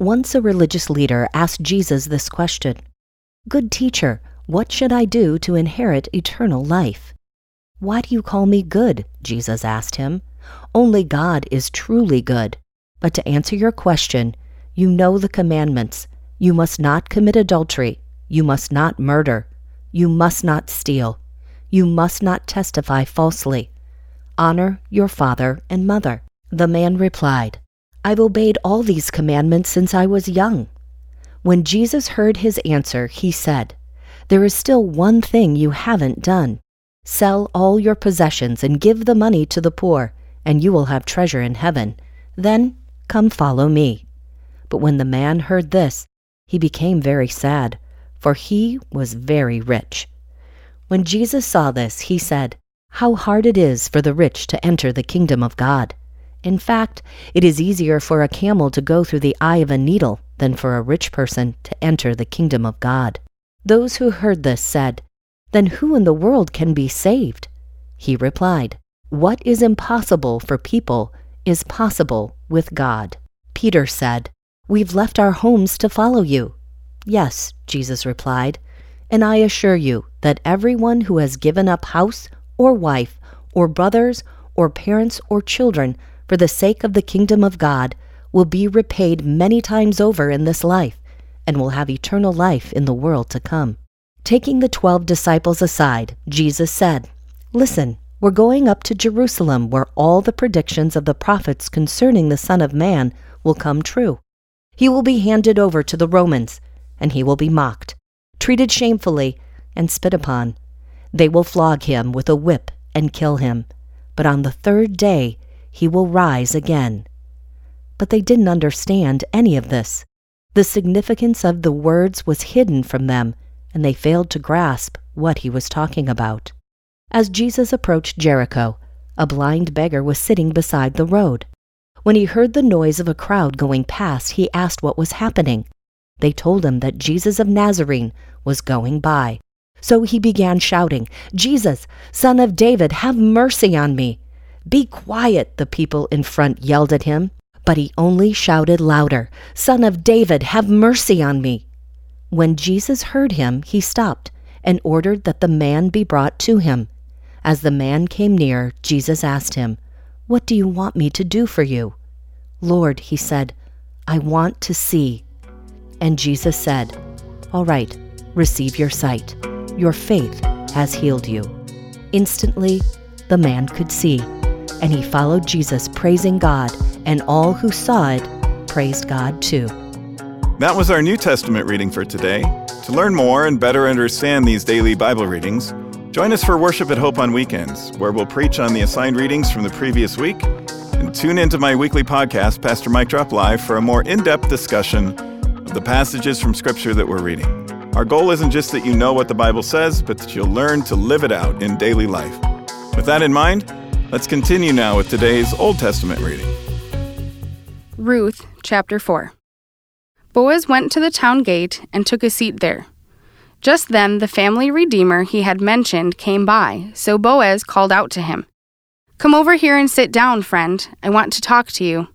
Once a religious leader asked Jesus this question Good teacher, what should I do to inherit eternal life? Why do you call me good? Jesus asked him. Only God is truly good. But to answer your question, you know the commandments. You must not commit adultery. You must not murder. You must not steal. You must not testify falsely. Honor your father and mother. The man replied, I've obeyed all these commandments since I was young. When Jesus heard his answer, he said, There is still one thing you haven't done. Sell all your possessions and give the money to the poor, and you will have treasure in heaven. Then come follow me. But when the man heard this, he became very sad, for he was very rich. When Jesus saw this, he said, How hard it is for the rich to enter the kingdom of God. In fact, it is easier for a camel to go through the eye of a needle than for a rich person to enter the kingdom of God. Those who heard this said, Then who in the world can be saved? He replied, What is impossible for people is possible with God. Peter said, We've left our homes to follow you. Yes, Jesus replied, and I assure you that everyone who has given up house or wife or brothers or parents or children for the sake of the kingdom of God will be repaid many times over in this life and will have eternal life in the world to come. Taking the twelve disciples aside, Jesus said, Listen, we're going up to Jerusalem where all the predictions of the prophets concerning the Son of Man will come true. He will be handed over to the Romans, and he will be mocked, treated shamefully, and spit upon. They will flog him with a whip and kill him, but on the third day he will rise again but they didn't understand any of this. The significance of the words was hidden from them, and they failed to grasp what he was talking about. As Jesus approached Jericho, a blind beggar was sitting beside the road. When he heard the noise of a crowd going past, he asked what was happening. They told him that Jesus of Nazarene was going by. So he began shouting, Jesus, son of David, have mercy on me. Be quiet, the people in front yelled at him. But he only shouted louder, Son of David, have mercy on me. When Jesus heard him, he stopped and ordered that the man be brought to him. As the man came near, Jesus asked him, What do you want me to do for you? Lord, he said, I want to see. And Jesus said, All right, receive your sight. Your faith has healed you. Instantly, the man could see, and he followed Jesus, praising God and all who saw it praised God too. That was our New Testament reading for today. To learn more and better understand these daily Bible readings, join us for Worship at Hope on weekends, where we'll preach on the assigned readings from the previous week. And tune into my weekly podcast, Pastor Mike Drop Live, for a more in depth discussion of the passages from Scripture that we're reading. Our goal isn't just that you know what the Bible says, but that you'll learn to live it out in daily life. With that in mind, let's continue now with today's Old Testament reading. Ruth chapter 4 Boaz went to the town gate and took a seat there. Just then the family redeemer he had mentioned came by, so Boaz called out to him, Come over here and sit down, friend. I want to talk to you.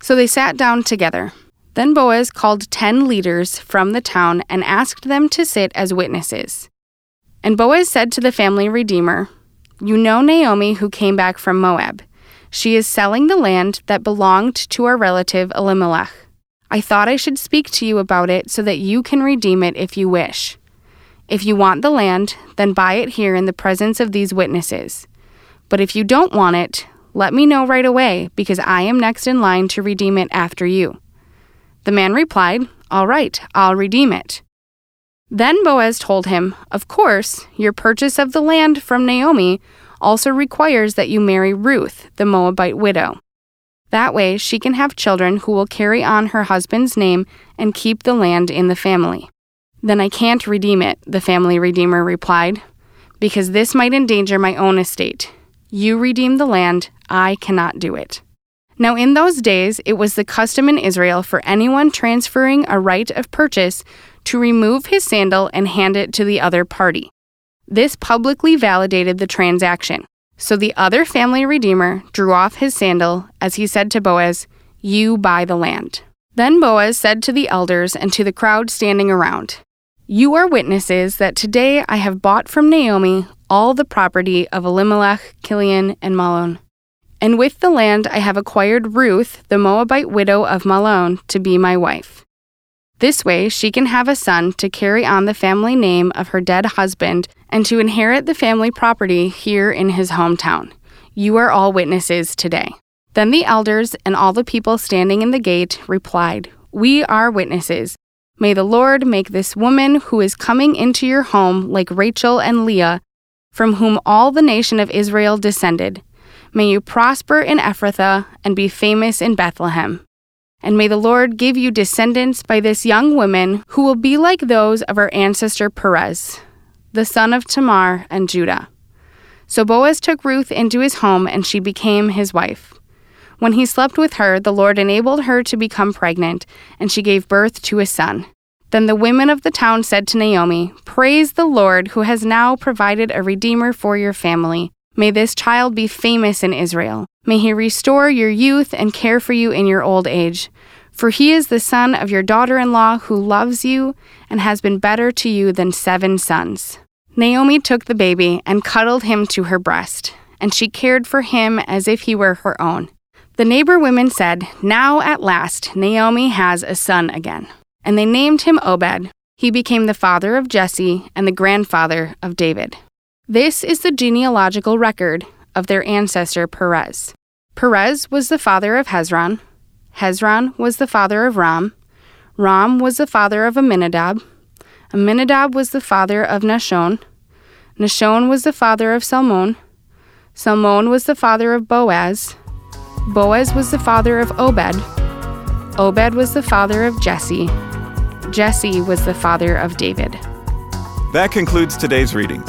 So they sat down together. Then Boaz called ten leaders from the town and asked them to sit as witnesses. And Boaz said to the family redeemer, You know Naomi who came back from Moab. She is selling the land that belonged to our relative Elimelech. I thought I should speak to you about it so that you can redeem it if you wish. If you want the land, then buy it here in the presence of these witnesses. But if you don't want it, let me know right away, because I am next in line to redeem it after you. The man replied, All right, I'll redeem it. Then Boaz told him, Of course, your purchase of the land from Naomi also requires that you marry Ruth, the Moabite widow. That way, she can have children who will carry on her husband's name and keep the land in the family. Then I can't redeem it, the family redeemer replied, because this might endanger my own estate. You redeem the land, I cannot do it. Now, in those days, it was the custom in Israel for anyone transferring a right of purchase to remove his sandal and hand it to the other party. This publicly validated the transaction. So the other family redeemer drew off his sandal as he said to Boaz, You buy the land. Then Boaz said to the elders and to the crowd standing around, You are witnesses that today I have bought from Naomi all the property of Elimelech, Kilion, and Mahlon. And with the land I have acquired Ruth, the Moabite widow of Mahlon, to be my wife. This way she can have a son to carry on the family name of her dead husband and to inherit the family property here in his hometown. You are all witnesses today. Then the elders and all the people standing in the gate replied, We are witnesses. May the Lord make this woman who is coming into your home like Rachel and Leah, from whom all the nation of Israel descended. May you prosper in Ephrathah and be famous in Bethlehem. And may the Lord give you descendants by this young woman who will be like those of our ancestor Perez the son of Tamar and Judah. So Boaz took Ruth into his home, and she became his wife. When he slept with her, the Lord enabled her to become pregnant, and she gave birth to a son. Then the women of the town said to Naomi, Praise the Lord, who has now provided a redeemer for your family. May this child be famous in Israel. May he restore your youth and care for you in your old age. For he is the son of your daughter in law who loves you and has been better to you than seven sons. Naomi took the baby and cuddled him to her breast, and she cared for him as if he were her own. The neighbor women said, Now at last Naomi has a son again. And they named him Obed. He became the father of Jesse and the grandfather of David. This is the genealogical record of their ancestor Perez. Perez was the father of Hezron. Hezron was the father of Ram. Ram was the father of Amminadab. Amminadab was the father of Nahshon. Nahshon was the father of Salmon. Salmon was the father of Boaz. Boaz was the father of Obed. Obed was the father of Jesse. Jesse was the father of David. That concludes today's readings.